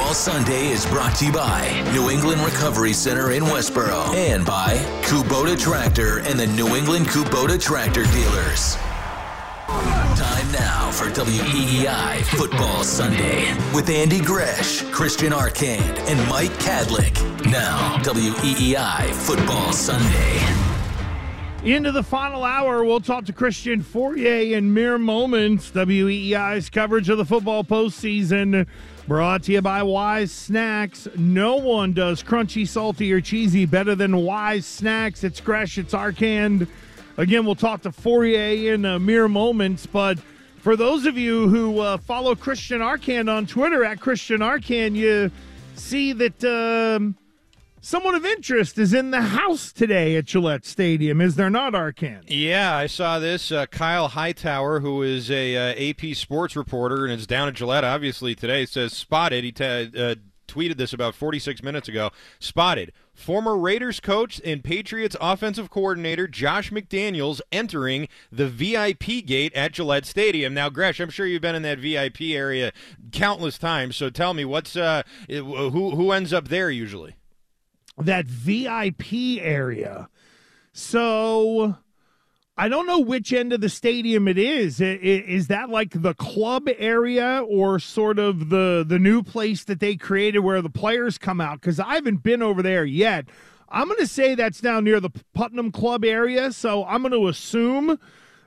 Football Sunday is brought to you by New England Recovery Center in Westboro and by Kubota Tractor and the New England Kubota Tractor Dealers. Time now for WEEI Football Sunday with Andy Gresh, Christian Arcand, and Mike Kadlick. Now, WEEI Football Sunday. Into the final hour, we'll talk to Christian Fauria in mere moments. WEEI's coverage of the football postseason brought to you by Wise Snacks. No one does crunchy, salty, or cheesy better than Wise Snacks. It's Gresh, it's Arcand. Again, we'll talk to Fourier in uh, mere moments, but for those of you who uh, follow Christian Arcand on Twitter at Christian Arcand, you see that um, someone of interest is in the house today at Gillette Stadium. Is there not, Arcand? Yeah, I saw this. Uh, Kyle Hightower, who is a uh, AP sports reporter and is down at Gillette, obviously today, says spotted. He t- uh, tweeted this about 46 minutes ago. Spotted former Raiders coach and Patriots offensive coordinator Josh McDaniels entering the VIP gate at Gillette Stadium. Now, Gresh, I'm sure you've been in that VIP area countless times. So tell me, what's uh, who who ends up there usually? That VIP area. So I don't know which end of the stadium it is. Is that like the club area or sort of the the new place that they created where the players come out? Because I haven't been over there yet. I'm going to say that's down near the Putnam Club area. So I'm going to assume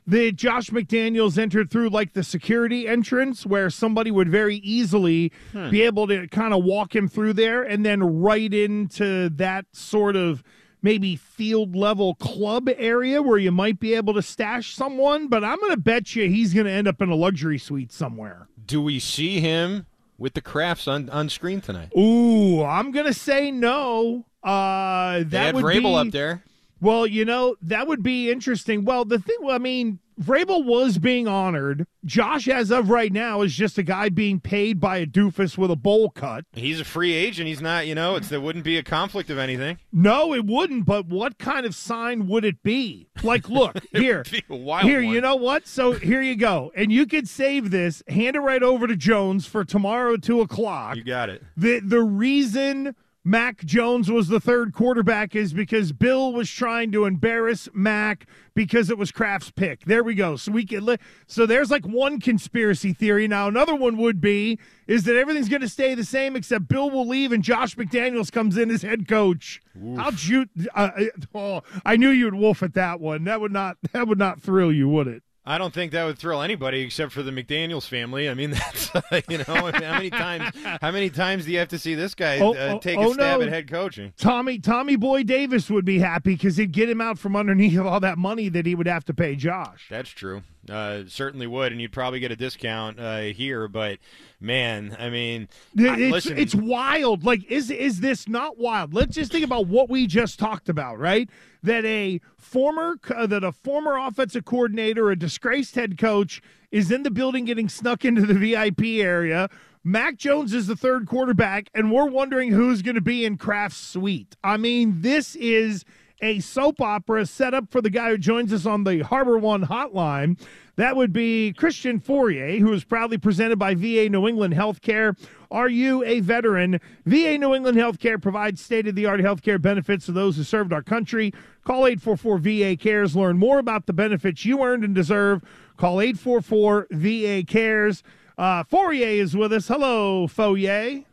that Josh McDaniels entered through like the security entrance where somebody would very easily hmm. be able to kind of walk him through there and then right into that sort of maybe field level club area where you might be able to stash someone, but I'm going to bet you he's going to end up in a luxury suite somewhere. Do we see him with the Krafts on, on screen tonight? Ooh, I'm going to say no. Uh, that they had would Vrabel be, up there. Well, you know, that would be interesting. Well, the thing, I mean, Vrabel was being honored. Josh, as of right now, is just a guy being paid by a doofus with a bowl cut. He's a free agent. He's not, you know, it's there wouldn't be a conflict of anything. No, it wouldn't. But what kind of sign would it be? Like, look here, here. One. You know what? So here you go, and you could save this. Hand it right over to Jones for tomorrow, two o'clock. You got it. The the reason Mac Jones was the third quarterback is because Bill was trying to embarrass Mac because it was Kraft's pick. There we go. So we can li- so there's like one conspiracy theory. Now another one would be is that everything's going to stay the same except Bill will leave and Josh McDaniels comes in as head coach. Oof. How'd you? Uh, uh, oh, I knew you would wolf at that one. That would not that would not thrill you, would it? I don't think that would thrill anybody except for the McDaniel's family. I mean, that's uh, you know how many times how many times do you have to see this guy oh, uh, take oh, a stab no. at head coaching? Tommy Tommy Boy Davis would be happy because he'd get him out from underneath all that money that he would have to pay Josh. That's true. Uh, certainly would, and you'd probably get a discount uh, here. But man, I mean, it's, listen, it's wild. Like, is is this not wild? Let's just think about what we just talked about, right? That a former uh, that a former offensive coordinator, a disgraced head coach, is in the building getting snuck into the VIP area. Mac Jones is the third quarterback, and we're wondering who's going to be in Kraft's suite. I mean, this is a soap opera set up for the guy who joins us on the Harbor One hotline. That would be Christian Fauria, who is proudly presented by VA New England Healthcare. Are you a veteran? VA New England Healthcare provides state of the art healthcare benefits to those who served our country. Call 844 VA Cares. Learn more about the benefits you earned and deserve. Call 844 VA Cares. Uh, Fauria is with us. Hello, Fauria.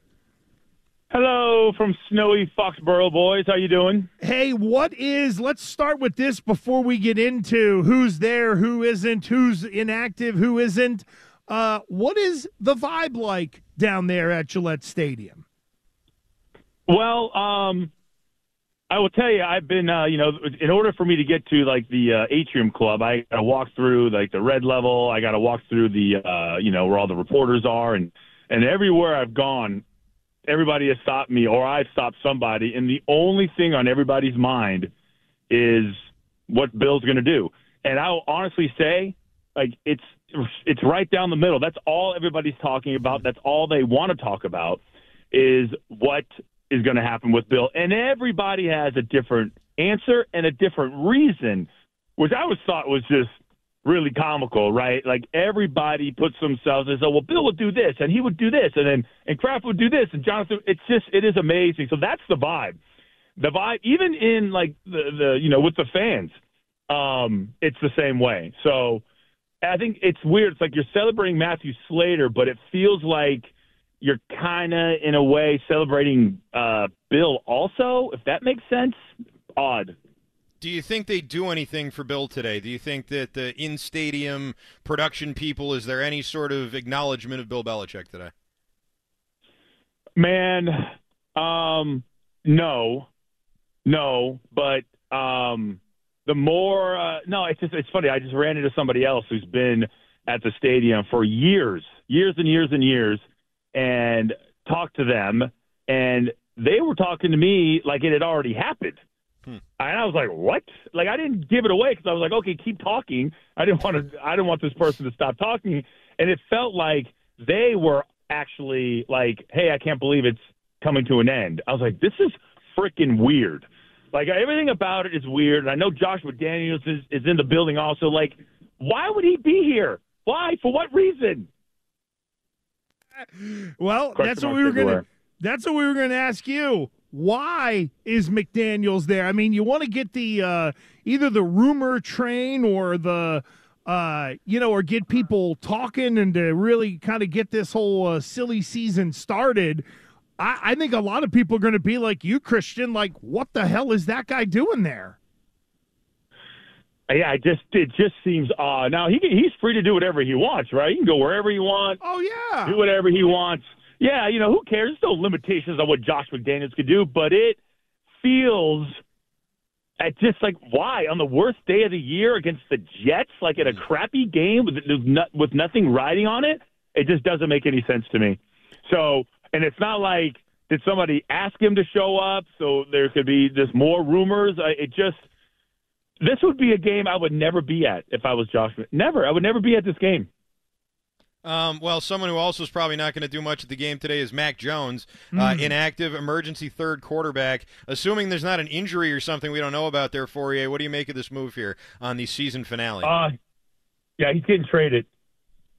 Hello from snowy Foxborough, boys. How you doing? Hey, what is? Let's start with this before we get into who's there, who isn't, who's inactive, who isn't. Uh, what is the vibe like down there at Gillette Stadium? Well, um, I will tell you, I've been, uh, you know, in order for me to get to like the uh, atrium club, I got to walk through like the red level. I got to walk through the, uh, you know, where all the reporters are, and and everywhere I've gone, everybody has stopped me or I've stopped somebody, and the only thing on everybody's mind is what Bill's going to do. And I'll honestly say, like it's it's right down the middle. That's all everybody's talking about. That's all they want to talk about is what is going to happen with Bill. And everybody has a different answer and a different reason, which I always thought was just really comical, right? Like everybody puts themselves as, oh, well, Bill would do this, and he would do this, and then and Kraft would do this, and Jonathan. It's just it is amazing. So that's the vibe. The vibe, even in like the the you know with the fans, um, it's the same way. So I think it's weird. It's like you're celebrating Matthew Slater, but it feels like you're kind of in a way celebrating uh, Bill also. If that makes sense, odd. Do you think they do anything for Bill today? Do you think that the in stadium production people is there any sort of acknowledgement of Bill Belichick today? Man, um, no, no, but um, the more uh, no, it's just it's funny. I just ran into somebody else who's been at the stadium for years, years and years and years, and talked to them, and they were talking to me like it had already happened. Hmm. And I was like, "What?" Like I didn't give it away because I was like, "Okay, keep talking." I didn't want to. I didn't want this person to stop talking, and it felt like they were actually like, "Hey, I can't believe it's coming to an end." I was like, "This is freaking weird." Like everything about it is weird. And I know Josh McDaniels is, is in the building also. Like, why would he be here? Why? For what reason? Well, Question that's what we were going to. That's what we were going to ask you why is McDaniels there? I mean, you want to get the uh, either the rumor train or the uh, you know, or get people talking and to really kind of get this whole uh, silly season started. I, I think a lot of people are going to be like you, Christian. Like, what the hell is that guy doing there? Yeah, it just it just seems odd. Now he he's free to do whatever he wants, right? He can go wherever he wants. Oh yeah, do whatever he wants yeah, you know, who cares? There's no limitations on what Josh McDaniels could do, but it feels at just like why on the worst day of the year against the Jets, like at a mm. crappy game with with nothing riding on it. It just doesn't make any sense to me. So, and it's not like did somebody ask him to show up? So there could be just more rumors. It just this would be a game I would never be at if I was Josh. Never, I would never be at this game. Um, well, someone who also is probably not going to do much at the game today is Mac Jones, mm. uh, hmm. inactive emergency third quarterback. Assuming there's not an injury or something we don't know about there, Fauria, What do you make of this move here on the season finale? Uh, yeah, he's getting traded.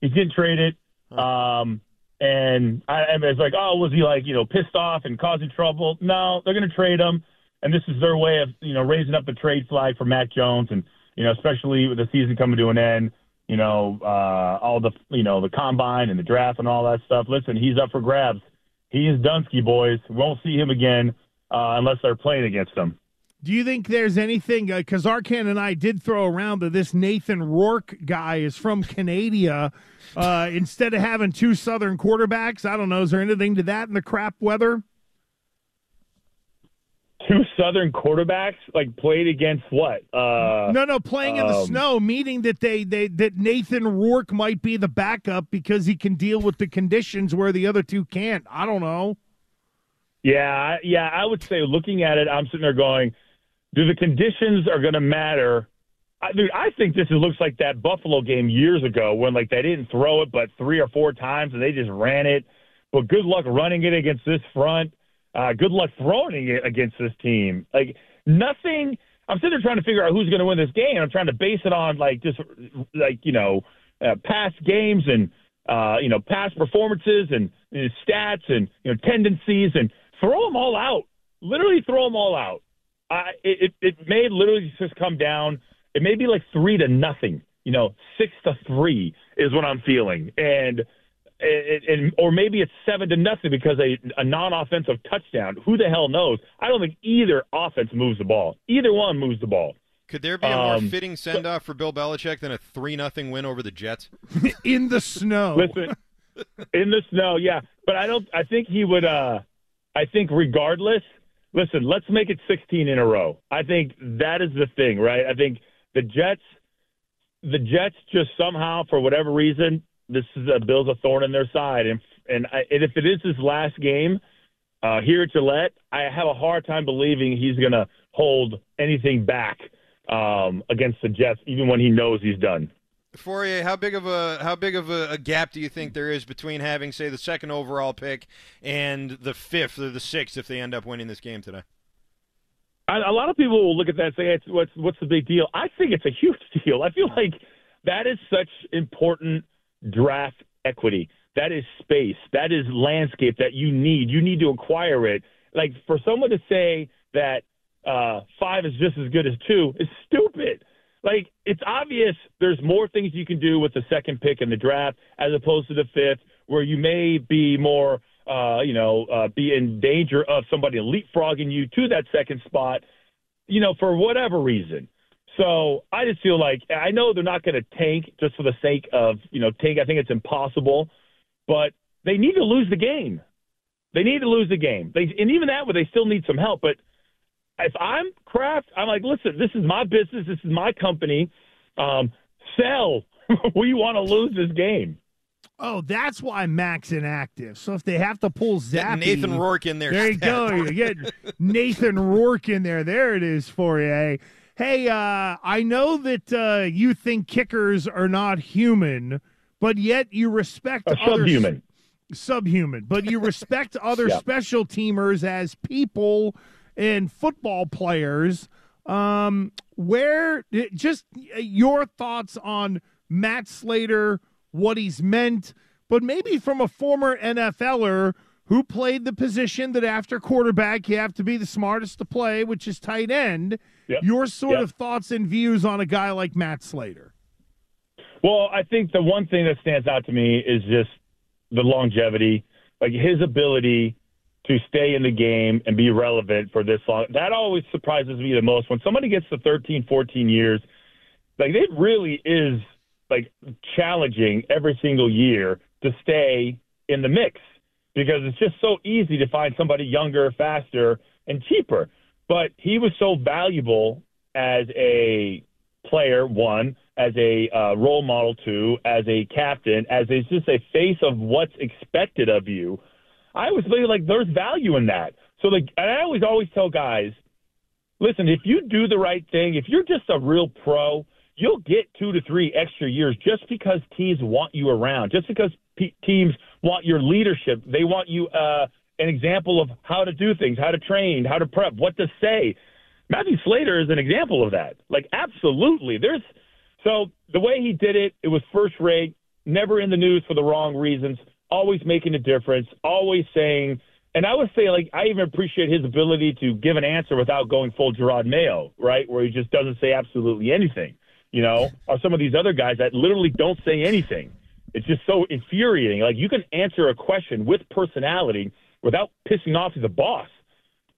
He's getting traded. Huh. Um, and I, I was like, oh, was he like you know pissed off and causing trouble? No, they're going to trade him, and this is their way of you know raising up the trade flag for Mac Jones, and you know especially with the season coming to an end you know, uh, all the, you know, the combine and the draft and all that stuff. Listen, he's up for grabs. He is Dunsky, boys. Won't see him again uh, unless they're playing against him. Do you think there's anything? Because uh, and I did throw around that this Nathan Rourke guy is from Canada. Uh, instead of having two Southern quarterbacks, I don't know. Is there anything to that in the crap weather? Two Southern quarterbacks like played against what? Uh, no, no, playing in the um, snow, meaning that they, they that Nathan Rourke might be the backup because he can deal with the conditions where the other two can't. I don't know. Yeah, yeah, I would say looking at it, I'm sitting there going, do the conditions are going to matter? I, dude, I think this looks like that Buffalo game years ago when like they didn't throw it but three or four times and they just ran it. But good luck running it against this front. Uh, good luck throwing it against this team. Like nothing. I'm sitting there trying to figure out who's going to win this game. I'm trying to base it on like just like you know uh, past games and uh, you know past performances and, and stats and you know tendencies and throw them all out. Literally throw them all out. I, it, it may literally just come down. It may be like three to nothing. You know, six to three is what I'm feeling, and and, and or maybe it's seven to nothing because a, a non-offensive touchdown. Who the hell knows? I don't think either offense moves the ball. Either one moves the ball. Could there be a more um, fitting send off for Bill Belichick than a three nothing win over the Jets in the snow? Listen, in the snow, yeah. But I don't. I think he would. uh I think regardless. Listen, let's make it 16 in a row. I think that is the thing, right? I think the Jets, the Jets just somehow, for whatever reason, this is a Bill's a thorn in their side, and and, I, and if it is his last game uh, here at Gillette, I have a hard time believing he's going to hold anything back um, against the Jets, even when he knows he's done. Fauria, how big of a how big of a, a, gap do you think there is between having, say, the second overall pick and the fifth or the sixth if they end up winning this game today? I, a lot of people will look at that and say, "What's what's the big deal?" I think it's a huge deal. I feel like that is such important draft equity. That is space. That is landscape that you need. You need to acquire it. Like for someone to say that uh, five is just as good as two is stupid. Like it's obvious there's more things you can do with the second pick in the draft as opposed to the fifth, where you may be more, uh, you know, uh, be in danger of somebody leapfrogging you to that second spot, you know, for whatever reason. So I just feel like I know they're not going to tank just for the sake of you know tank. I think it's impossible, but they need to lose the game. They need to lose the game. They, and even that, way, they still need some help. But if I'm Kraft, I'm like, listen, this is my business. This is my company. Um, sell. we want to lose this game. Oh, that's why Mac's inactive. So if they have to pull Zappe, Nathan Rourke in there. There you go. You get Nathan Rourke in there. There it is for you. Hey, uh, I know that uh, you think kickers are not human, but yet you respect uh, other subhuman. Subhuman, but you respect other yeah. special teamers as people and football players. Um, where just your thoughts on Matt Slater, what he's meant, but maybe from a former NFLer who played the position that after quarterback you have to be the smartest to play, which is tight end. Yep. Your sort yep. of thoughts and views on a guy like Matt Slater. Well, I think the one thing that stands out to me is just the longevity, like his ability to stay in the game and be relevant for this long. That always surprises me the most. When somebody gets to 13, 14 years, like it really is like challenging every single year to stay in the mix because it's just so easy to find somebody younger, faster, and cheaper. But he was so valuable as a player, one, as a uh, role model, two, as a captain, as a, just a face of what's expected of you. I always feel like there's value in that. So, like, and I always always tell guys, listen, if you do the right thing, if you're just a real pro, you'll get two to three extra years just because teams want you around, just because p- teams want your leadership. They want you uh, an example of how to do things, how to train, how to prep, what to say. Matthew Slater is an example of that. Like, absolutely. There's so the way he did it, it was first rate, never in the news for the wrong reasons, always making a difference, always saying. And I would say, like, I even appreciate his ability to give an answer without going full Jerod Mayo, right? Where he just doesn't say absolutely anything, you know, or some of these other guys that literally don't say anything. It's just so infuriating. Like, you can answer a question with personality without pissing off the boss.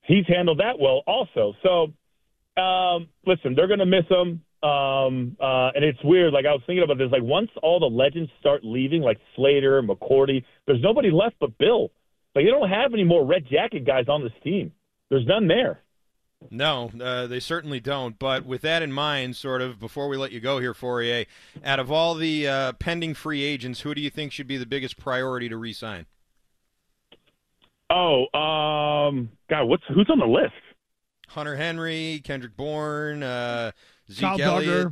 He's handled that well also. So, um, listen, they're going to miss him. Um, uh, and it's weird. Like I was thinking about this. Like once all the legends start leaving, like Slater, McCourty, there's nobody left but Bill. Like you don't have any more red jacket guys on this team. There's none there. No, uh, they certainly don't. But with that in mind, sort of before we let you go here, Fauria, out of all the uh, pending free agents, who do you think should be the biggest priority to re-sign? Oh, um, God, what's who's on the list? Hunter Henry, Kendrick Bourne, uh, Zeke Kyle Elliott,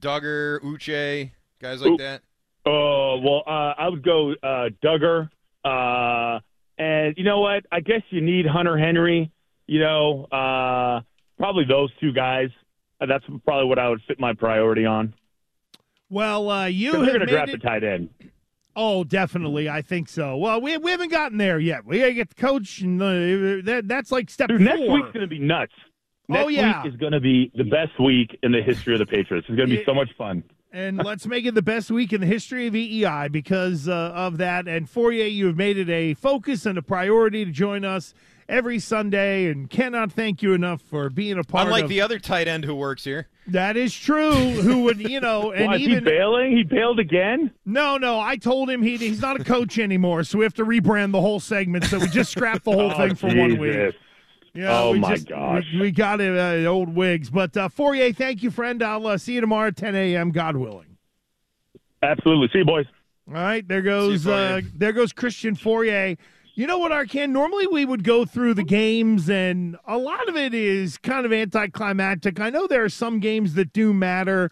Dugger. Dugger, Uche, guys like Ooh. that. Oh, well, uh, I would go uh, Dugger. Uh, and you know what? I guess you need Hunter Henry. You know, uh, probably those two guys. Uh, That's probably what I would fit my priority on. Well, uh, you they're going to draft it- a tight end. Oh, definitely. I think so. Well, we, we haven't gotten there yet. We got to get the coach, and uh, that, that's like step Dude, four. next week's going to be nuts. Next Oh, yeah. week is going to be the best week in the history of the Patriots. It's going to be so much fun. And let's make it the best week in the history of EEI because uh, of that. And Fauria, you have made it a focus and a priority to join us every Sunday, and cannot thank you enough for being a part Unlike of the other tight end who works here. that. Is true. Who would you know? And Why, is he even bailing? He bailed again? no, no. I told him he, he's not a coach anymore, so we have to rebrand the whole segment. So we just scrapped the whole Oh, thing for one week. Yeah, Oh, we my just- gosh. we, we got it, uh, old wigs. But uh, Fauria, thank you, friend. I'll uh, see you tomorrow at 10 a.m. God willing. Absolutely. See you, boys. All right, there goes you, uh, there goes Christian Fauria. You know what, Arcand? Normally we would go through the games, and a lot of it is kind of anticlimactic. I know there are some games that do matter,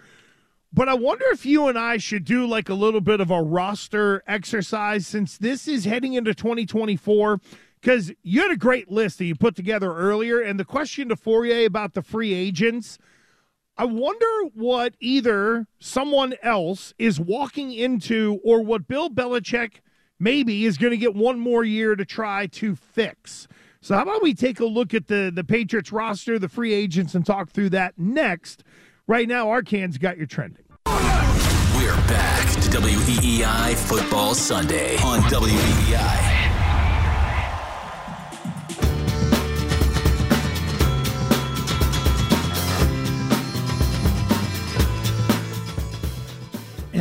but I wonder if you and I should do like a little bit of a roster exercise since this is heading into 2024. Because you had a great list that you put together earlier, and the question to Fauria about the free agents. I wonder what either someone else is walking into or what Bill Belichick maybe is going to get one more year to try to fix. So, how about we take a look at the, the Patriots roster, the free agents, and talk through that next? Right now, Arcand's got your trending. We're back to WEEI Football Sunday on WEEI.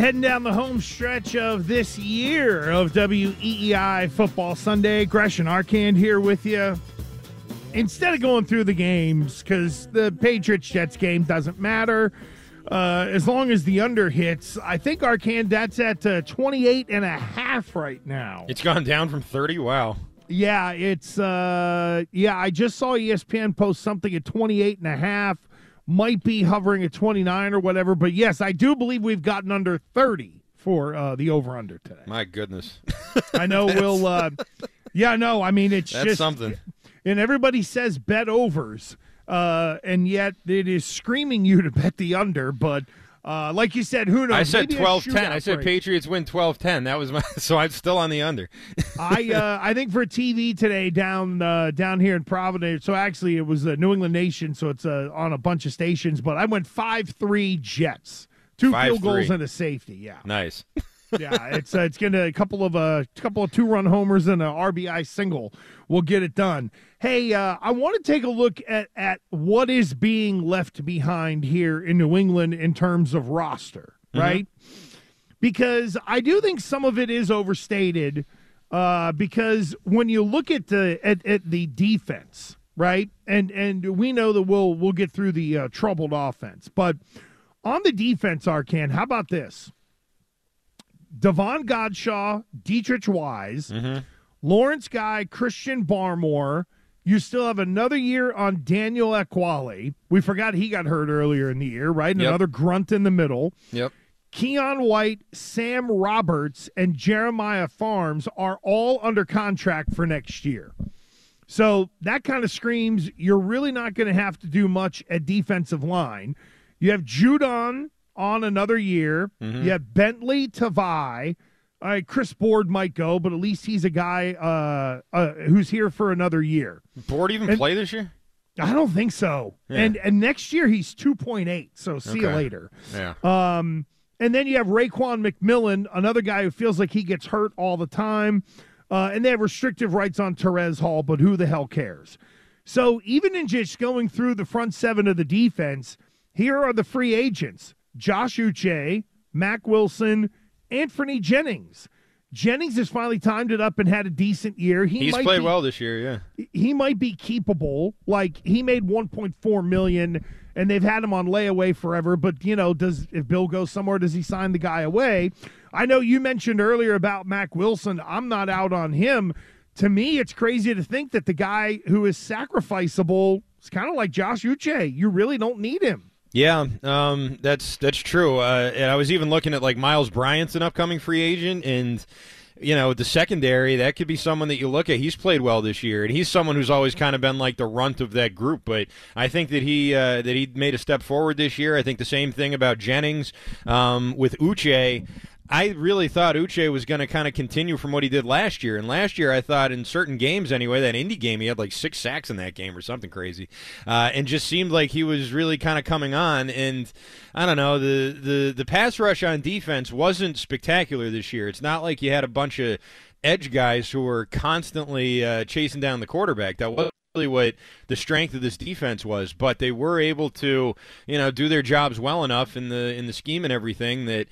Heading down the home stretch of this year of WEEI Football Sunday. Gresham Arcand here with you. Instead of going through the games, because the Patriots Jets game doesn't matter, uh, as long as the under hits, I think Arcand, that's at uh, 28 and a half right now. It's gone down from 30. Wow. Yeah, it's uh yeah, I just saw ESPN post something at 28 and a half might be hovering at 29 or whatever. But yes, I do believe we've gotten under 30 for uh, the over under today. My goodness. I know we'll. Uh, yeah, no, I mean, it's That's just something. And everybody says bet overs, uh, and yet it is screaming you to bet the under. But uh, like you said, who knows? I said Maybe a 12 10. I said break. Patriots win 12 10. That was my. So I'm still on the under. I uh, I think for TV today down uh, down here in Providence. So actually, it was the New England Nation, so it's uh, on a bunch of stations. But I went five three Jets, two field goals 5-3. and a safety. Yeah, Nice. yeah. It's uh, it's gonna a couple of a couple of two run homers and an RBI single will get it done. Hey, uh, I want to take a look at at what is being left behind here in New England in terms of roster, right? Because I do think some of it is overstated. Uh, because when you look at the at, at the defense, right, and and we know that we'll we'll get through the uh, troubled offense, but on the defense, Arcand, how about this? Davon Godchaux, Deatrich Wise, mm-hmm. Lawrence Guy, Christian Barmore. You still have another year on Daniel Ekuale. We forgot he got hurt earlier in the year, right? And Yep. another grunt in the middle. Yep. Keion White, Sam Roberts, and Jeremiah Pharms are all under contract for next year. So that kind of screams you're really not going to have to do much at defensive line. You have Judon on another year. You have Bentley Tavai. All right, Chris Board might go, but at least he's a guy uh, uh, who's here for another year. Board even And- play this year? I don't think so. Yeah. And and next year he's 2.8. So see you later. Yeah. Um, and then you have Raekwon McMillan, another guy who feels like he gets hurt all the time. Uh, and they have restrictive rights on Terez Hall, but who the hell cares? So even in just going through the front seven of the defense, here are the free agents: Josh Uche, Mack Wilson, Anfernee Jennings. Jennings has finally timed it up and had a decent year. He He's played be- well this year, yeah. he might be keepable. Like he made 1.4 million, and they've had him on layaway forever. But you know, does if Bill goes somewhere, does he sign the guy away? I know you mentioned earlier about Mack Wilson. I'm not out on him. To me, it's crazy to think that the guy who is sacrificable is kind of like Josh Uche. You really don't need him. Yeah, um, that's that's true. Uh, and I was even looking at like Miles Bryant's an upcoming free agent, and you know the secondary that could be someone that you look at. He's played well this year, and he's someone who's always kind of been like the runt of that group. But I think that he uh, that he made a step forward this year. I think the same thing about Jennings um, with Uche. I really thought Uche was going to kind of continue from what he did last year. And last year, I thought in certain games anyway, that Indy game, he had like six sacks in that game or something crazy, uh, and just seemed like he was really kind of coming on. And I don't know, the, the the pass rush on defense wasn't spectacular this year. It's not like you had a bunch of edge guys who were constantly uh, chasing down the quarterback. That was really what the strength of this defense was, but they were able to, you know, do their jobs well enough in the in the scheme and everything that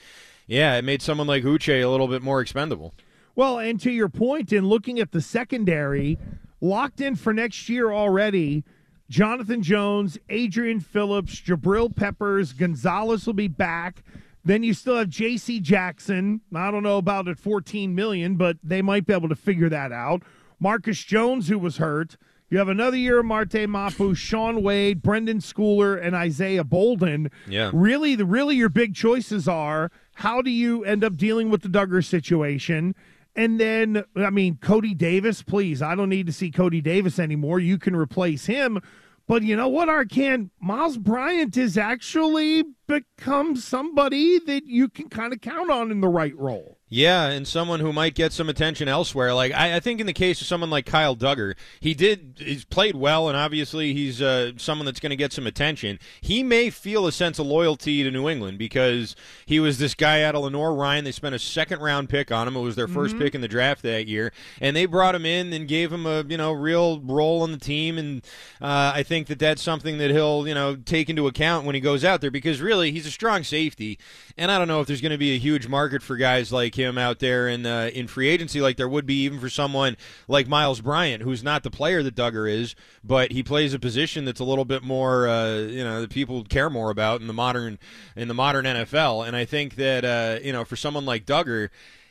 yeah, it made someone like Uche a little bit more expendable. Well, and to your point, in looking at the secondary, locked in for next year already, Jonathan Jones, Adrian Phillips, Jabril Peppers, Gonzalez will be back. Then you still have J.C. Jackson. I don't know about at 14 million, but they might be able to figure that out. Marcus Jones, who was hurt. You have another year of Marte Mapu, Shaun Wade, Brenden Schooler, and Isaiah Bolden. Yeah. Really, the really your big choices are how do you end up dealing with the Dugger situation? And then, I mean, Cody Davis, please. I don't need to see Cody Davis anymore. You can replace him. But you know what, Arcand? Miles Bryant has actually become somebody that you can kind of count on in the right role. Yeah, and someone who might get some attention elsewhere. Like I, I, think in the case of someone like Kyle Dugger, he did he's played well, and obviously he's uh, someone that's going to get some attention. He may feel a sense of loyalty to New England because he was this guy out of Lenoir-Rhyne. They spent a second round pick on him. It was their 1st mm-hmm. pick in the draft that year, and they brought him in and gave him a you know real role on the team. And uh, I think that that's something that he'll you know take into account when he goes out there because really he's a strong safety, and I don't know if there's going to be a huge market for guys like him out there in uh, in free agency, like there would be even for someone like Miles Bryant, who's not the player that Dugger is, but he plays a position that's a little bit more, uh, you know, that people care more about in the modern in the modern NFL. And I think that uh, you know, for someone like Dugger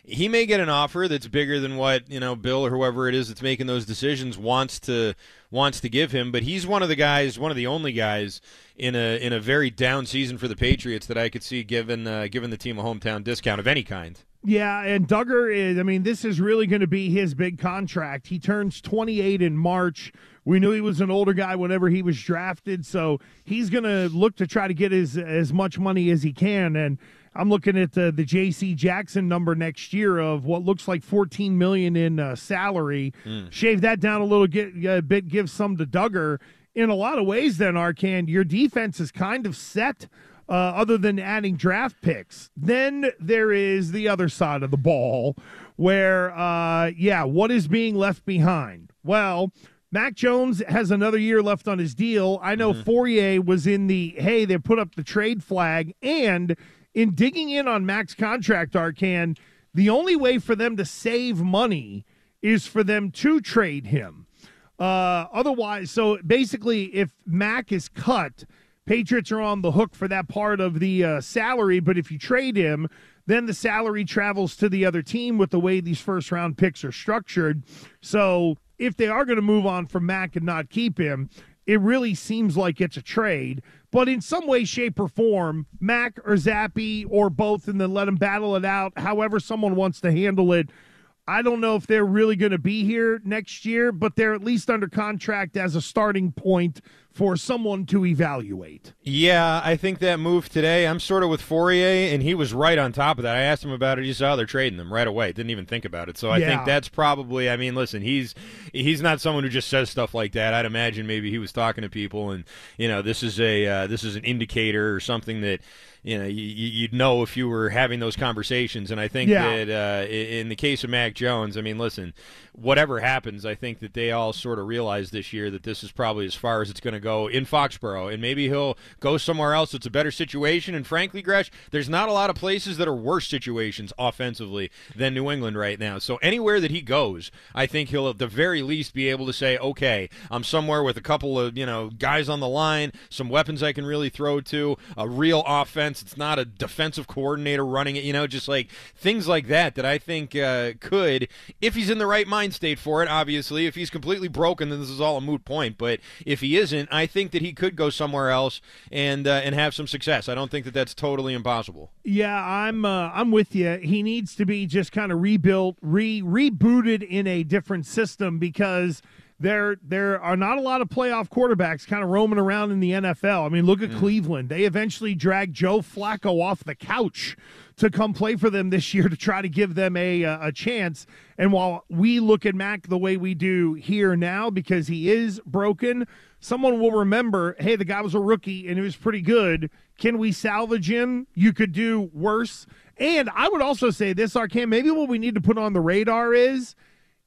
he may get an offer that's bigger than what you know Bill or whoever it is that's making those decisions wants to wants to give him. But he's one of the guys, one of the only guys in a in a very down season for the Patriots that I could see given uh, given the team a hometown discount of any kind. Yeah, and Dugger is. I mean, this is really going to be his big contract. He turns 28 in March. We knew he was an older guy whenever he was drafted, so he's going to look to try to get as as much money as he can. And I'm looking at the, the J.C. Jackson number next year of what looks like 14 million in uh, salary. Mm. Shave that down a little get, a bit, give some to Dugger. In a lot of ways, then Arcand, your defense is kind of set. Uh, other than adding draft picks, then there is the other side of the ball, where uh, yeah, what is being left behind? Well, Mac Jones has another year left on his deal. I know mm-hmm. Fauria was in the hey, they put up the trade flag, and in digging in on Mac's contract, Arcand, the only way for them to save money is for them to trade him. Uh, otherwise, so basically, if Mac is cut, Patriots are on the hook for that part of the uh, salary. But if you trade him, then the salary travels to the other team with the way these first round picks are structured. So if they are going to move on from Mac and not keep him, it really seems like it's a trade. But in some way, shape, or form, Mac or Zappe or both, and then let them battle it out however someone wants to handle it. I don't know if they're really going to be here next year, but they're at least under contract as a starting point for someone to evaluate. Yeah, I think that move today, I'm sort of with Fauria, and he was right on top of that. I asked him about it. He said, oh, they're trading them right away. Didn't even think about it. So I yeah. think that's probably, I mean, listen, he's he's not someone who just says stuff like that. I'd imagine maybe he was talking to people, and, you know, this is a uh, this is an indicator or something that you know you, would know if you were having those conversations. And I think yeah. that uh, in the case of Mac Jones, I mean, listen, whatever happens, I think that they all sort of realize this year that this is probably as far as it's going to go in Foxborough, and maybe he'll go somewhere else that's a better situation. And frankly, Gresh, there's not a lot of places that are worse situations offensively than New England right now. So anywhere that he goes, I think he'll at the very least be able to say, okay, I'm somewhere with a couple of you know guys on the line, some weapons I can really throw to, a real offense. It's not a defensive coordinator running it, you know, just like things like that that I think uh, could, if he's in the right mind state for it, obviously. If he's completely broken, then this is all a moot point. But if he isn't, I think that he could go somewhere else and uh, and have some success. I don't think that that's totally impossible. Yeah, I'm uh, I'm with you. He needs to be just kind of rebuilt, re rebooted in a different system because there there are not a lot of playoff quarterbacks kind of roaming around in the NFL. I mean, look at mm. Cleveland. They eventually dragged Joe Flacco off the couch to come play for them this year to try to give them a a chance. And while we look at Mac the way we do here now because he is broken, someone will remember, hey, the guy was a rookie and he was pretty good. Can we salvage him? You could do worse. And I would also say this, Arcand, maybe what we need to put on the radar is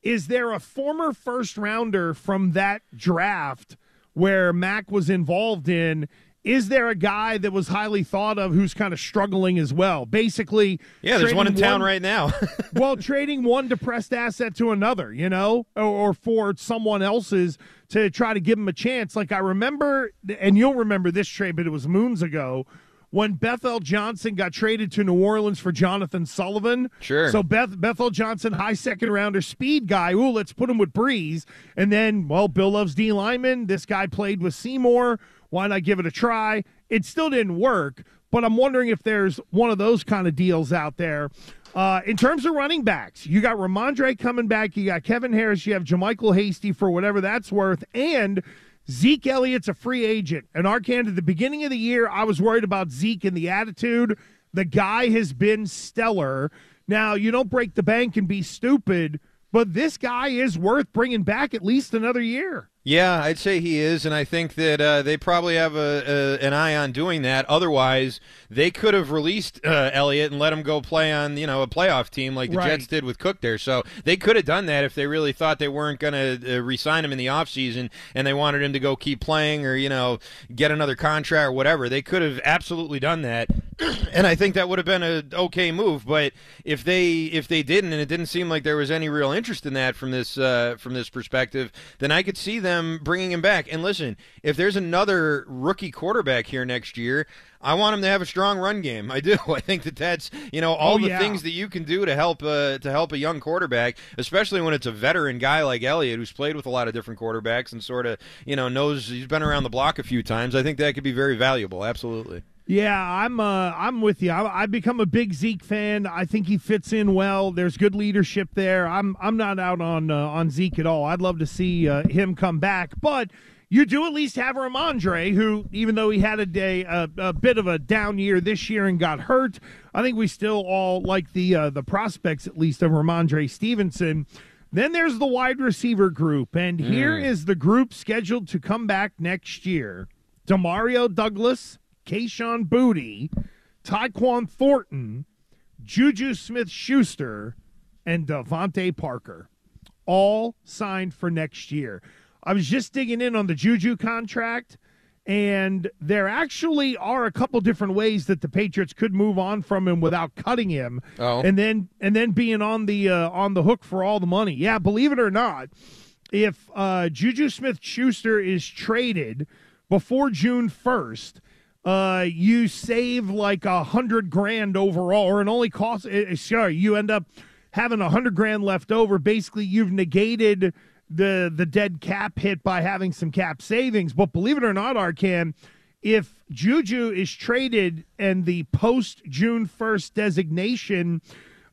is there a former first rounder from that draft where Mac was involved in? Is there a guy that was highly thought of who's kind of struggling as well? Basically, yeah, there's one in town right now. well, trading one depressed asset to another, you know, or, or for someone else's to try to give him a chance. Like I remember, and you'll remember this trade, but it was moons ago when Bethel Johnson got traded to New Orleans for Jonathan Sullivan. Sure. So Beth Bethel Johnson, high second rounder, speed guy. Ooh, let's put him with Brees, And then, well, Bill loves D Lyman. This guy played with Seymour. Why not give it a try? It still didn't work, but I'm wondering if there's one of those kind of deals out there. Uh, in terms of running backs, you got Rhamondre coming back. You got Kevin Harris. You have JaMycal Hasty for whatever that's worth. And Zeke Elliott's a free agent. And Arcand, at the beginning of the year, I was worried about Zeke and the attitude. The guy has been stellar. Now, you don't break the bank and be stupid, but this guy is worth bringing back at least another year. Yeah, I'd say he is, and I think that uh, they probably have a, a, an eye on doing that. Otherwise, they could have released uh, Elliott and let him go play on you know a playoff team like the Right. Jets did with Cook there. So they could have done that if they really thought they weren't going to uh, re-sign him in the offseason and they wanted him to go keep playing or you know get another contract or whatever. They could have absolutely done that, and I think that would have been a okay move. But if they if they didn't, and it didn't seem like there was any real interest in that from this uh, from this perspective, then I could see them bringing him back. And listen, if there's another rookie quarterback here next year. I want him to have a strong run game. I do. I think that that's you know all Oh, the yeah. things that you can do to help uh, to help a young quarterback, especially when it's a veteran guy like Elliott who's played with a lot of different quarterbacks and sort of you know knows he's been around the block a few times. I think that could be very valuable. Absolutely. Yeah, I'm uh, I'm with you. I, I've become a big Zeke fan. I think he fits in well. There's good leadership there. I'm I'm not out on uh, on Zeke at all. I'd love to see uh, him come back, but you do at least have Rhamondre, who even though he had a day a, a bit of a down year this year and got hurt, I think we still all like the uh, the prospects at least of Rhamondre Stevenson. Then there's the wide receiver group, and here is the group scheduled to come back next year: Demario Douglas, Kayshon Boutte, Tyquan Thornton, Juju Smith Schuster, and DeVante Parker. All signed for next year. I was just digging in on the Juju contract, and there actually are a couple different ways that the Patriots could move on from him without cutting him, Oh. and then and then being on the uh, on the hook for all the money. Yeah, believe it or not, if uh, Juju Smith Schuster is traded before June first, uh, you save like a hundred grand overall, or it only costs. Uh, sorry, you end up having a hundred grand left over. Basically, you've negated the the dead cap hit by having some cap savings. But believe it or not, Arcand, if Juju is traded and the post June first designation.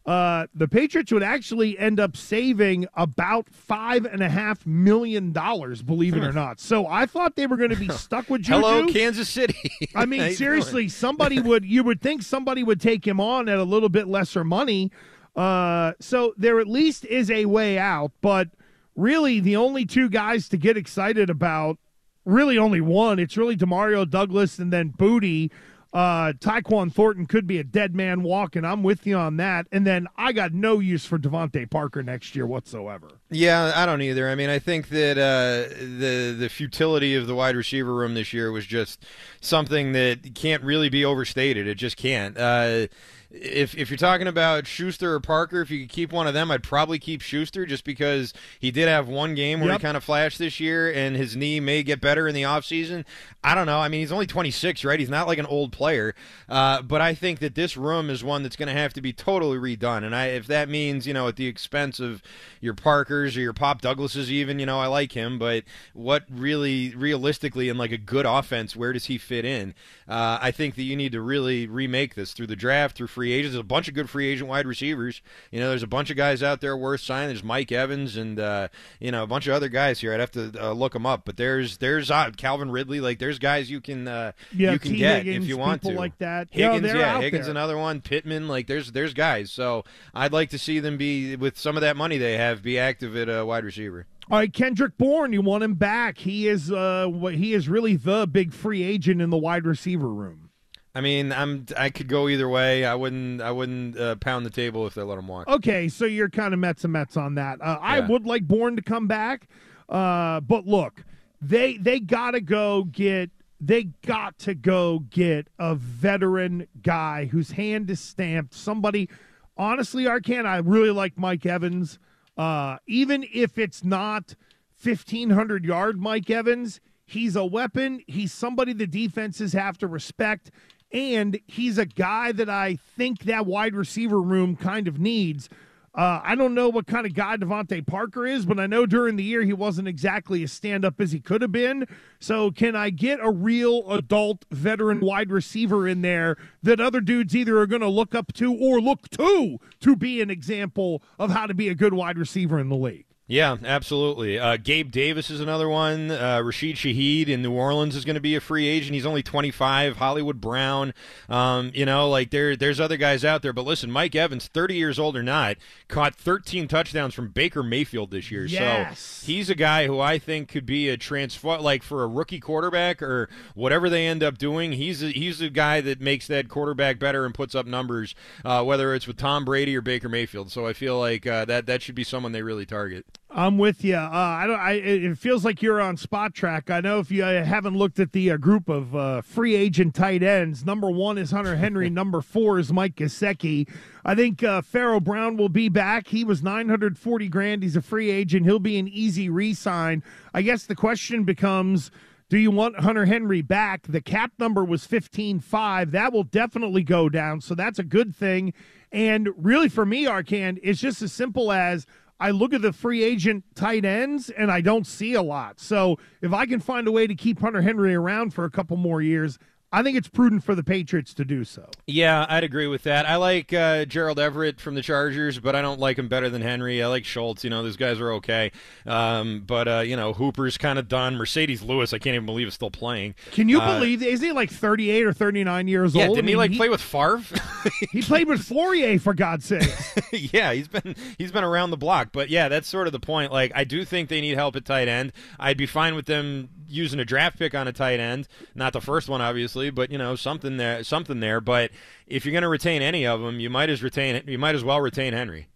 Uh, the Patriots would actually end up saving about five and a half million dollars, believe it or not. So I thought they were going to be stuck with Juju. Hello, Kansas City. I mean, seriously, somebody would you would think somebody would take him on at a little bit lesser money. Uh, so there at least is a way out, but really the only two guys to get excited about, really only one. It's really Demario Douglas and then Boutte. Uh, Tyquan Thornton could be a dead man walking. I'm with you on that. And then I got no use for DeVante Parker next year whatsoever. Yeah, I don't either. I mean, I think that uh, the the futility of the wide receiver room this year was just something that can't really be overstated. It just can't. Uh, if if you're talking about Schuster or Parker, if you could keep one of them, I'd probably keep Schuster just because he did have one game where Yep. he kind of flashed this year, and his knee may get better in the offseason. I don't know. I mean, he's only 26, right? He's not like an old player, uh, but I think that this room is one that's going to have to be totally redone. And I, if that means you know at the expense of your Parkers or your Pop Douglases, even you know I like him, but what really realistically in like a good offense, where does he fit in? Uh, I think that you need to really remake this through the draft, through free agents. There's a bunch of good free agent wide receivers. You know, there's a bunch of guys out there worth signing. There's Mike Evans and uh, you know a bunch of other guys here. I'd have to uh, look them up, but there's there's uh, Calvin Ridley. Like there's guys you can uh, Yeah, you can T. get Higgins, if you want people to. like that. Higgins, they're yeah, Higgins there. another one. Pittman, like there's there's guys. So I'd like to see them be with some of that money they have be active at uh, wide receiver. All right, Kendrick Bourne, you want him back. He is uh what he is really the big free agent in the wide receiver room. I mean, I'm I could go either way. I wouldn't I wouldn't uh, pound the table if they let him walk. Okay, so you're kind of Mets and Mets on that. Uh, I Yeah. would like Bourne to come back, uh, but look, they they gotta go get they got to go get a veteran guy whose hand is stamped. Somebody, honestly, Arcand, I really like Mike Evans. Uh, even if it's not fifteen hundred yard Mike Evans, he's a weapon. He's somebody the defenses have to respect. And he's a guy that I think that wide receiver room kind of needs. Uh, I don't know what kind of guy DeVante Parker is, but I know during the year he wasn't exactly as stand up as he could have been. So, can I get a real adult veteran wide receiver in there that other dudes either are going to look up to or look to to be an example of how to be a good wide receiver in the league? Yeah, absolutely. Uh, Gabe Davis is another one. Uh, Rashid Shaheed in New Orleans is going to be a free agent. He's only 25. Hollywood Brown. Um, you know, like there, there's other guys out there. But listen, Mike Evans, 30 years old or not, caught 13 touchdowns from Baker Mayfield this year. Yes. So he's a guy who I think could be a transfer, like for a rookie quarterback or whatever they end up doing. He's a, he's a guy that makes that quarterback better and puts up numbers, uh, whether it's with Tom Brady or Baker Mayfield. So I feel like uh, that that should be someone they really target. I'm with you. Uh, I don't. I, it feels like you're on spot track. I know if you uh, haven't looked at the uh, group of uh, free agent tight ends, number one is Hunter Henry. number four is Mike Gesicki. I think uh, Pharaoh Brown will be back. He was 940 grand. He's a free agent. He'll be an easy re-sign. I guess the question becomes. Do you want Hunter Henry back? The cap number was 15.5. That will definitely go down. So that's a good thing. And really, for me, Arcand, it's just as simple as I look at the free agent tight ends and I don't see a lot. So if I can find a way to keep Hunter Henry around for a couple more years, I think it's prudent for the Patriots to do so. Yeah, I'd agree with that. I like uh, Gerald Everett from the Chargers, but I don't like him better than Henry. I like Schultz. You know, those guys are okay. Um, but, uh, you know, Hooper's kind of done. Marcedes Lewis, I can't even believe is still playing. Can you Uh, believe, is he like 38 or 39 years Yeah, old? didn't I he mean, like play with Favre? He played with Fauria, for God's sake. yeah, he's been he's been around the block. But yeah, that's sort of the point. Like I do think they need help at tight end. I'd be fine with them using a draft pick on a tight end, not the first one obviously, but you know something there, something there. But if you're going to retain any of them, you might as retain it. you might as well retain Henry.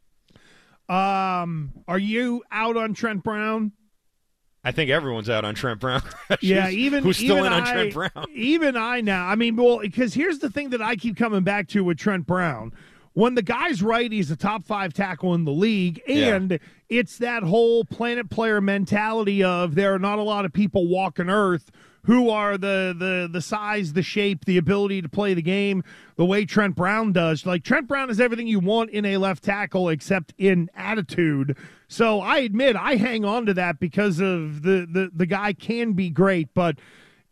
um, are you out on Trent Brown? I think everyone's out on Trent Brown. Yeah, even who's still even in on I, Trent Brown. Even I now. I mean, well, because here's the thing that I keep coming back to with Trent Brown. When the guy's right, he's a top five tackle in the league, Yeah. and it's that whole planet player mentality of there are not a lot of people walking Earth who are the the the size, the shape, the ability to play the game the way Trent Brown does. Like Trent Brown is everything you want in a left tackle except in attitude. So I admit I hang on to that because of the the the guy can be great, but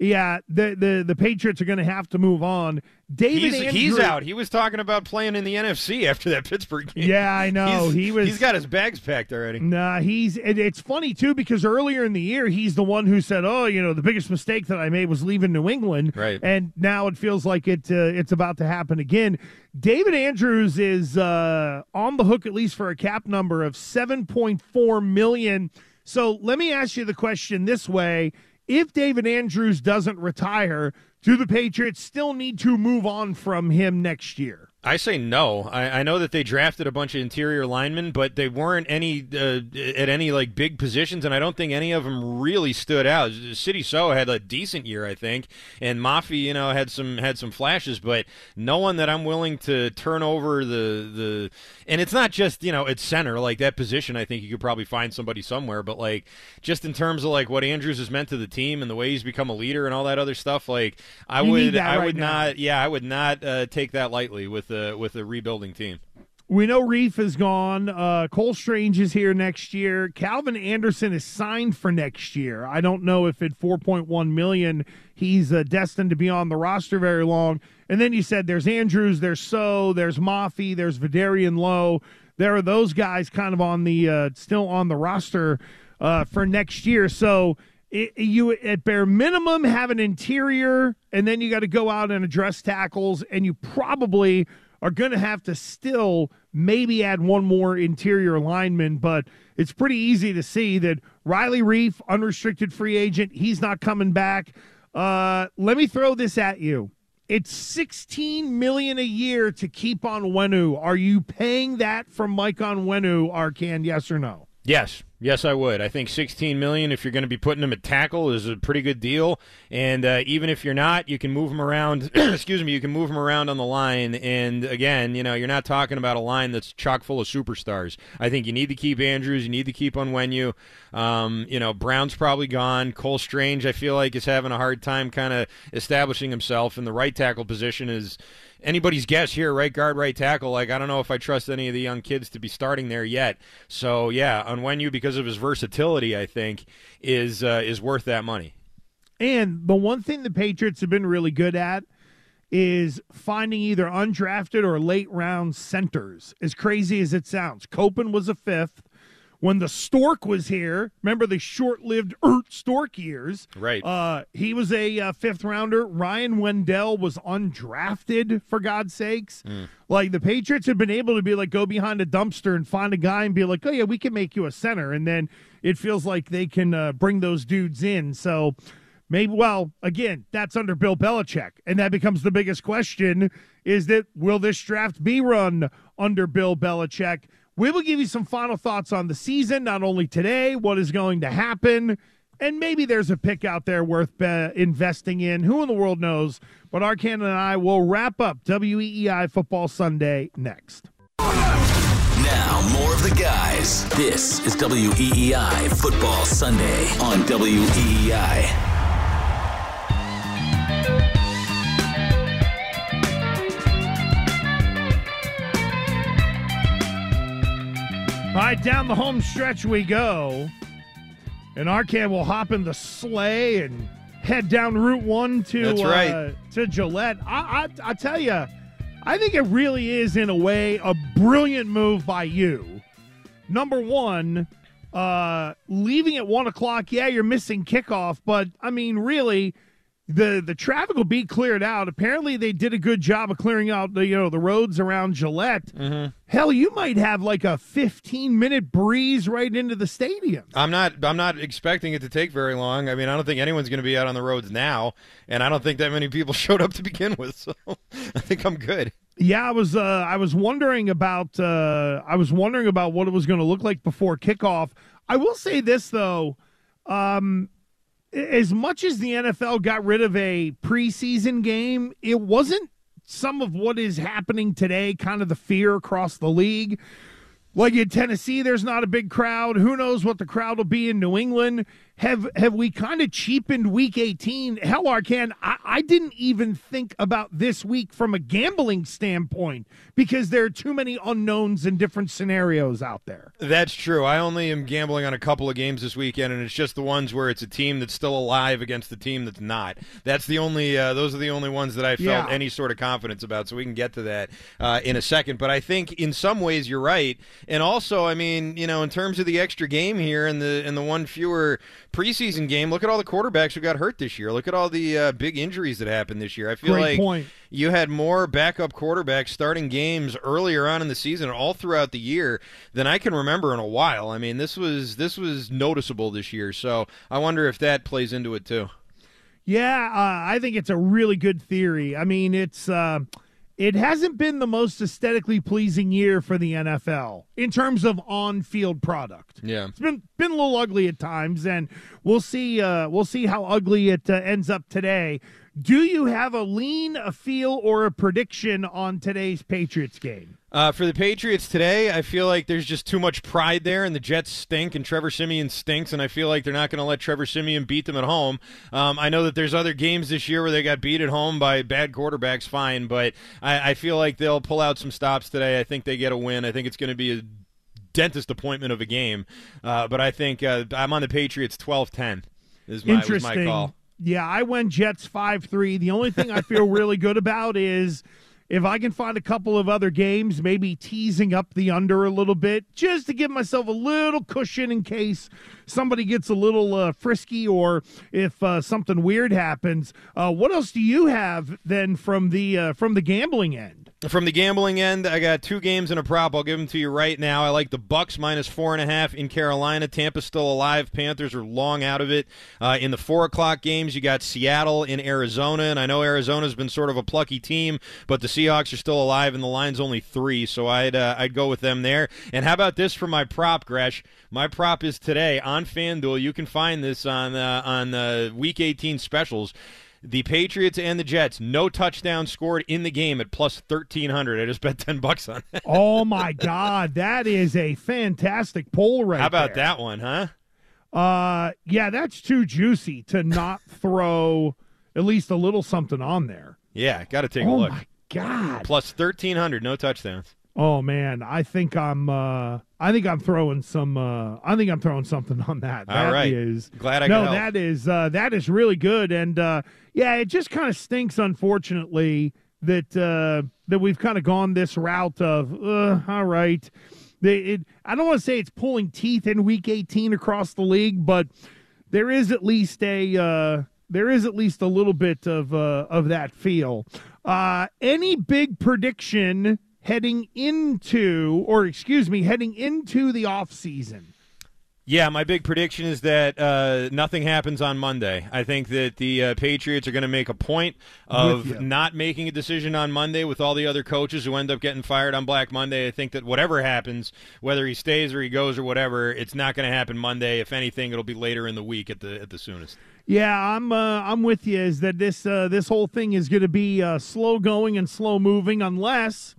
yeah, the the the Patriots are going to have to move on. David He's, Andrews, he's out. He was talking about playing in the NFC after that Pittsburgh game. Yeah, I know. He's- He was- He's got his bags packed already. Nah, he's and it's funny too because earlier in the year he's the one who said, "Oh, you know, the biggest mistake that I made was leaving New England." Right. And now it feels like it uh, it's about to happen again. David Andrews is uh, on the hook at least for a cap number of seven point four million. So let me ask you the question this way: If David Andrews doesn't retire, do the Patriots still need to move on from him next year? I say no. I, I know that they drafted a bunch of interior linemen, but they weren't any uh, at any like big positions, and I don't think any of them really stood out. Sidy Sow had a decent year, I think, and Mafi, you know, had some had some flashes, but no one that I'm willing to turn over the the. And it's not just you know it's center like that position. I think you could probably find somebody somewhere, but like just in terms of like what Andrews has meant to the team and the way he's become a leader and all that other stuff, like I You would I right would now. not yeah I would not uh, take that lightly with with a rebuilding team. We know Reiff is gone. Uh, Cole Strange is here next year. Calvin Anderson is signed for next year. I don't know if at 4.1 million he's uh, destined to be on the roster very long. And then you said there's Andrews, there's Sow, there's Mafi, there's Vederian Lowe. There are those guys kind of on the uh, still on the roster uh, for next year. So it, you at bare minimum have an interior, and then you got to go out and address tackles, and you probably are going to have to still maybe add one more interior lineman, but it's pretty easy to see that Riley Reiff, unrestricted free agent, he's not coming back. Uh, let me throw this at you. It's 16 million a year to keep Onwenu. Are you paying that for Mike on Wenu, Arcand? Yes or no? Yes, yes, I would. I think 16 million if you're going to be putting him at tackle is a pretty good deal. And uh, even if you're not, you can move him around. excuse me, you can move him around on the line. And again, you know, you're not talking about a line that's chock full of superstars. I think you need to keep Andrews. You need to keep Onwenu. Um, you know, Brown's probably gone. Cole Strange, I feel like, is having a hard time kind of establishing himself in the right tackle position. Is anybody's guess here, right guard, right tackle. Like I don't know if I trust any of the young kids to be starting there yet. So yeah, Onwenu because of his versatility, I think is uh, is worth that money. And the one thing the Patriots have been really good at is finding either undrafted or late round centers. As crazy as it sounds, Koppen was a fifth. When the Stork was here. Remember the short-lived Ert Stork years? Right. Uh, he was a uh, fifth rounder. Ryan Wendell was undrafted for God's sakes. Like the Patriots had been able to be like go behind a dumpster and find a guy and be like, oh yeah, we can make you a center, and then it feels like they can uh, bring those dudes in. So. Maybe, well, again, that's under Bill Belichick. And that becomes the biggest question is that will this draft be run under Bill Belichick? We will give you some final thoughts on the season, not only today, what is going to happen, and maybe there's a pick out there worth uh, investing in. Who in the world knows? But Arcand and I will wrap up WEEI Football Sunday next. Now, more of the guys. This is WEEI Football Sunday on WEEI. Right, down the home stretch we go. And Arcand will hop in the sleigh and head down Route 1 to, That's right. uh, to Gillette. I, I, I tell you, I think it really is, in a way, a brilliant move by you. Number one, uh, leaving at 1 o'clock, yeah, you're missing kickoff, but, I mean, really, the the traffic will be cleared out. Apparently, they did a good job of clearing out the you know the roads around Gillette. Mm-hmm. Hell, you might have like a 15 minute breeze right into the stadium. I'm not. I'm not expecting it to take very long. I mean, I don't think anyone's going to be out on the roads now, and I don't think that many people showed up to begin with. So I think I'm good. Yeah, I was uh, I was wondering about uh, I was wondering about what it was going to look like before kickoff. I will say this though, um, as much as the NFL got rid of a preseason game, it wasn't some of what is happening today. Kind of the fear across the league. Like in Tennessee, there's not a big crowd. Who knows what the crowd will be in New England? Have have we kind of cheapened Week 18? Hell, Arcand, I, I didn't even think about this week from a gambling standpoint because there are too many unknowns and different scenarios out there. That's true. I only am gambling on a couple of games this weekend, and it's just the ones where it's a team that's still alive against the team that's not. That's the only. Uh, those are the only ones that I felt Yeah. any sort of confidence about. So we can get to that uh, in a second. But I think in some ways you're right, and also, I mean, you know, in terms of the extra game here and the and the one fewer preseason game, look at all the quarterbacks who got hurt this year. Look at all the uh, big injuries that happened this year. I feel Great like point. you had more backup quarterbacks starting games earlier on in the season, all throughout the year, than I can remember in a while. I mean, this was this was noticeable this year. So I wonder if that plays into it too. Yeah, uh, I think it's a really good theory. I mean, it's uh, it hasn't been the most aesthetically pleasing year for the NFL in terms of on-field product. Yeah. It's been been a little ugly at times, and we'll see. Uh, we'll see how ugly it uh, ends up today. Do you have a lean, a feel, or a prediction on today's Patriots game? Uh, for the Patriots today, I feel like there's just too much pride there, and the Jets stink, and Trevor Siemian stinks, and I feel like they're not going to let Trevor Siemian beat them at home. Um, I know that there's other games this year where they got beat at home by bad quarterbacks, fine, but I, I feel like they'll pull out some stops today. I think they get a win. I think it's going to be a dentist appointment of a game, uh, but I think uh, I'm on the Patriots 12-10 is my, Interesting. my call. Yeah, I went Jets five three. The only thing I feel really good about is if I can find a couple of other games, maybe teasing up the under a little bit, just to give myself a little cushion in case somebody gets a little uh, frisky or if uh, something weird happens. Uh, what else do you have then from the uh, from the gambling end? From the gambling end, I got two games and a prop. I'll give them to you right now. I like the Bucks minus four and a half in Carolina. Tampa's still alive. Panthers are long out of it. Uh, in the four o'clock games, you got Seattle in Arizona, and I know Arizona's been sort of a plucky team, but the Seahawks are still alive, and the line's only three, so I'd uh, I'd go with them there. And how about this for my prop, Gresh? My prop is today on FanDuel. You can find this on uh, on uh, Week 18 specials. The Patriots and the Jets, no touchdown scored in the game at plus thirteen hundred. I just bet ten bucks on that. oh my God, that is a fantastic poll right How about there. that one, huh? Uh, yeah, that's too juicy to not throw at least a little something on there. Yeah, got to take a look. oh my god! Plus thirteen hundred, no touchdowns. Oh man, I think I'm. Uh, I think I'm throwing some. Uh, I think I'm throwing something on that. All That right. is- Glad I no, that is uh, that is really good, and uh, yeah, it just kind of stinks, unfortunately, that uh, that we've kind of gone this route of uh, all right. they, it, I don't want to say it's pulling teeth in Week 18 across the league, but there is at least a uh, there is at least a little bit of uh, of that feel. Uh, any big prediction heading into, or excuse me, heading into the off season? Yeah, my big prediction is that uh, nothing happens on Monday. I think that the uh, Patriots are going to make a point of not making a decision on Monday with all the other coaches who end up getting fired on Black Monday. I think that whatever happens, whether he stays or he goes or whatever, it's not going to happen Monday. If anything, it'll be later in the week at the at the soonest. Yeah, I'm uh, I'm with you. Is that this uh, this whole thing is going to be uh, slow going and slow moving unless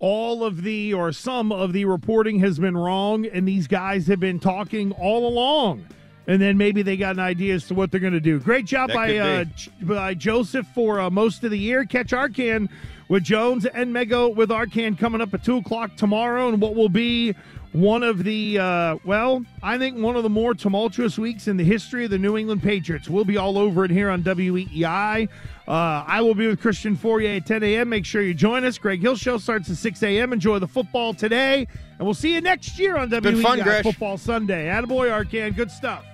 all of the or some of the reporting has been wrong and these guys have been talking all along and then maybe they got an idea as to what they're going to do great job by uh, by joseph for uh, most of the year catch Arcand with jones and mego with Arcand coming up at 2 o'clock tomorrow and what will be one of the uh, well i think one of the more tumultuous weeks in the history of the new england patriots we'll be all over it here on weei uh, I will be with Christian Fauria at 10 a.m. Make sure you join us. Greg Hill Show starts at 6 a.m. Enjoy the football today, and we'll see you next year on WEI fun, Football Sunday. Attaboy, Arcand. Good stuff.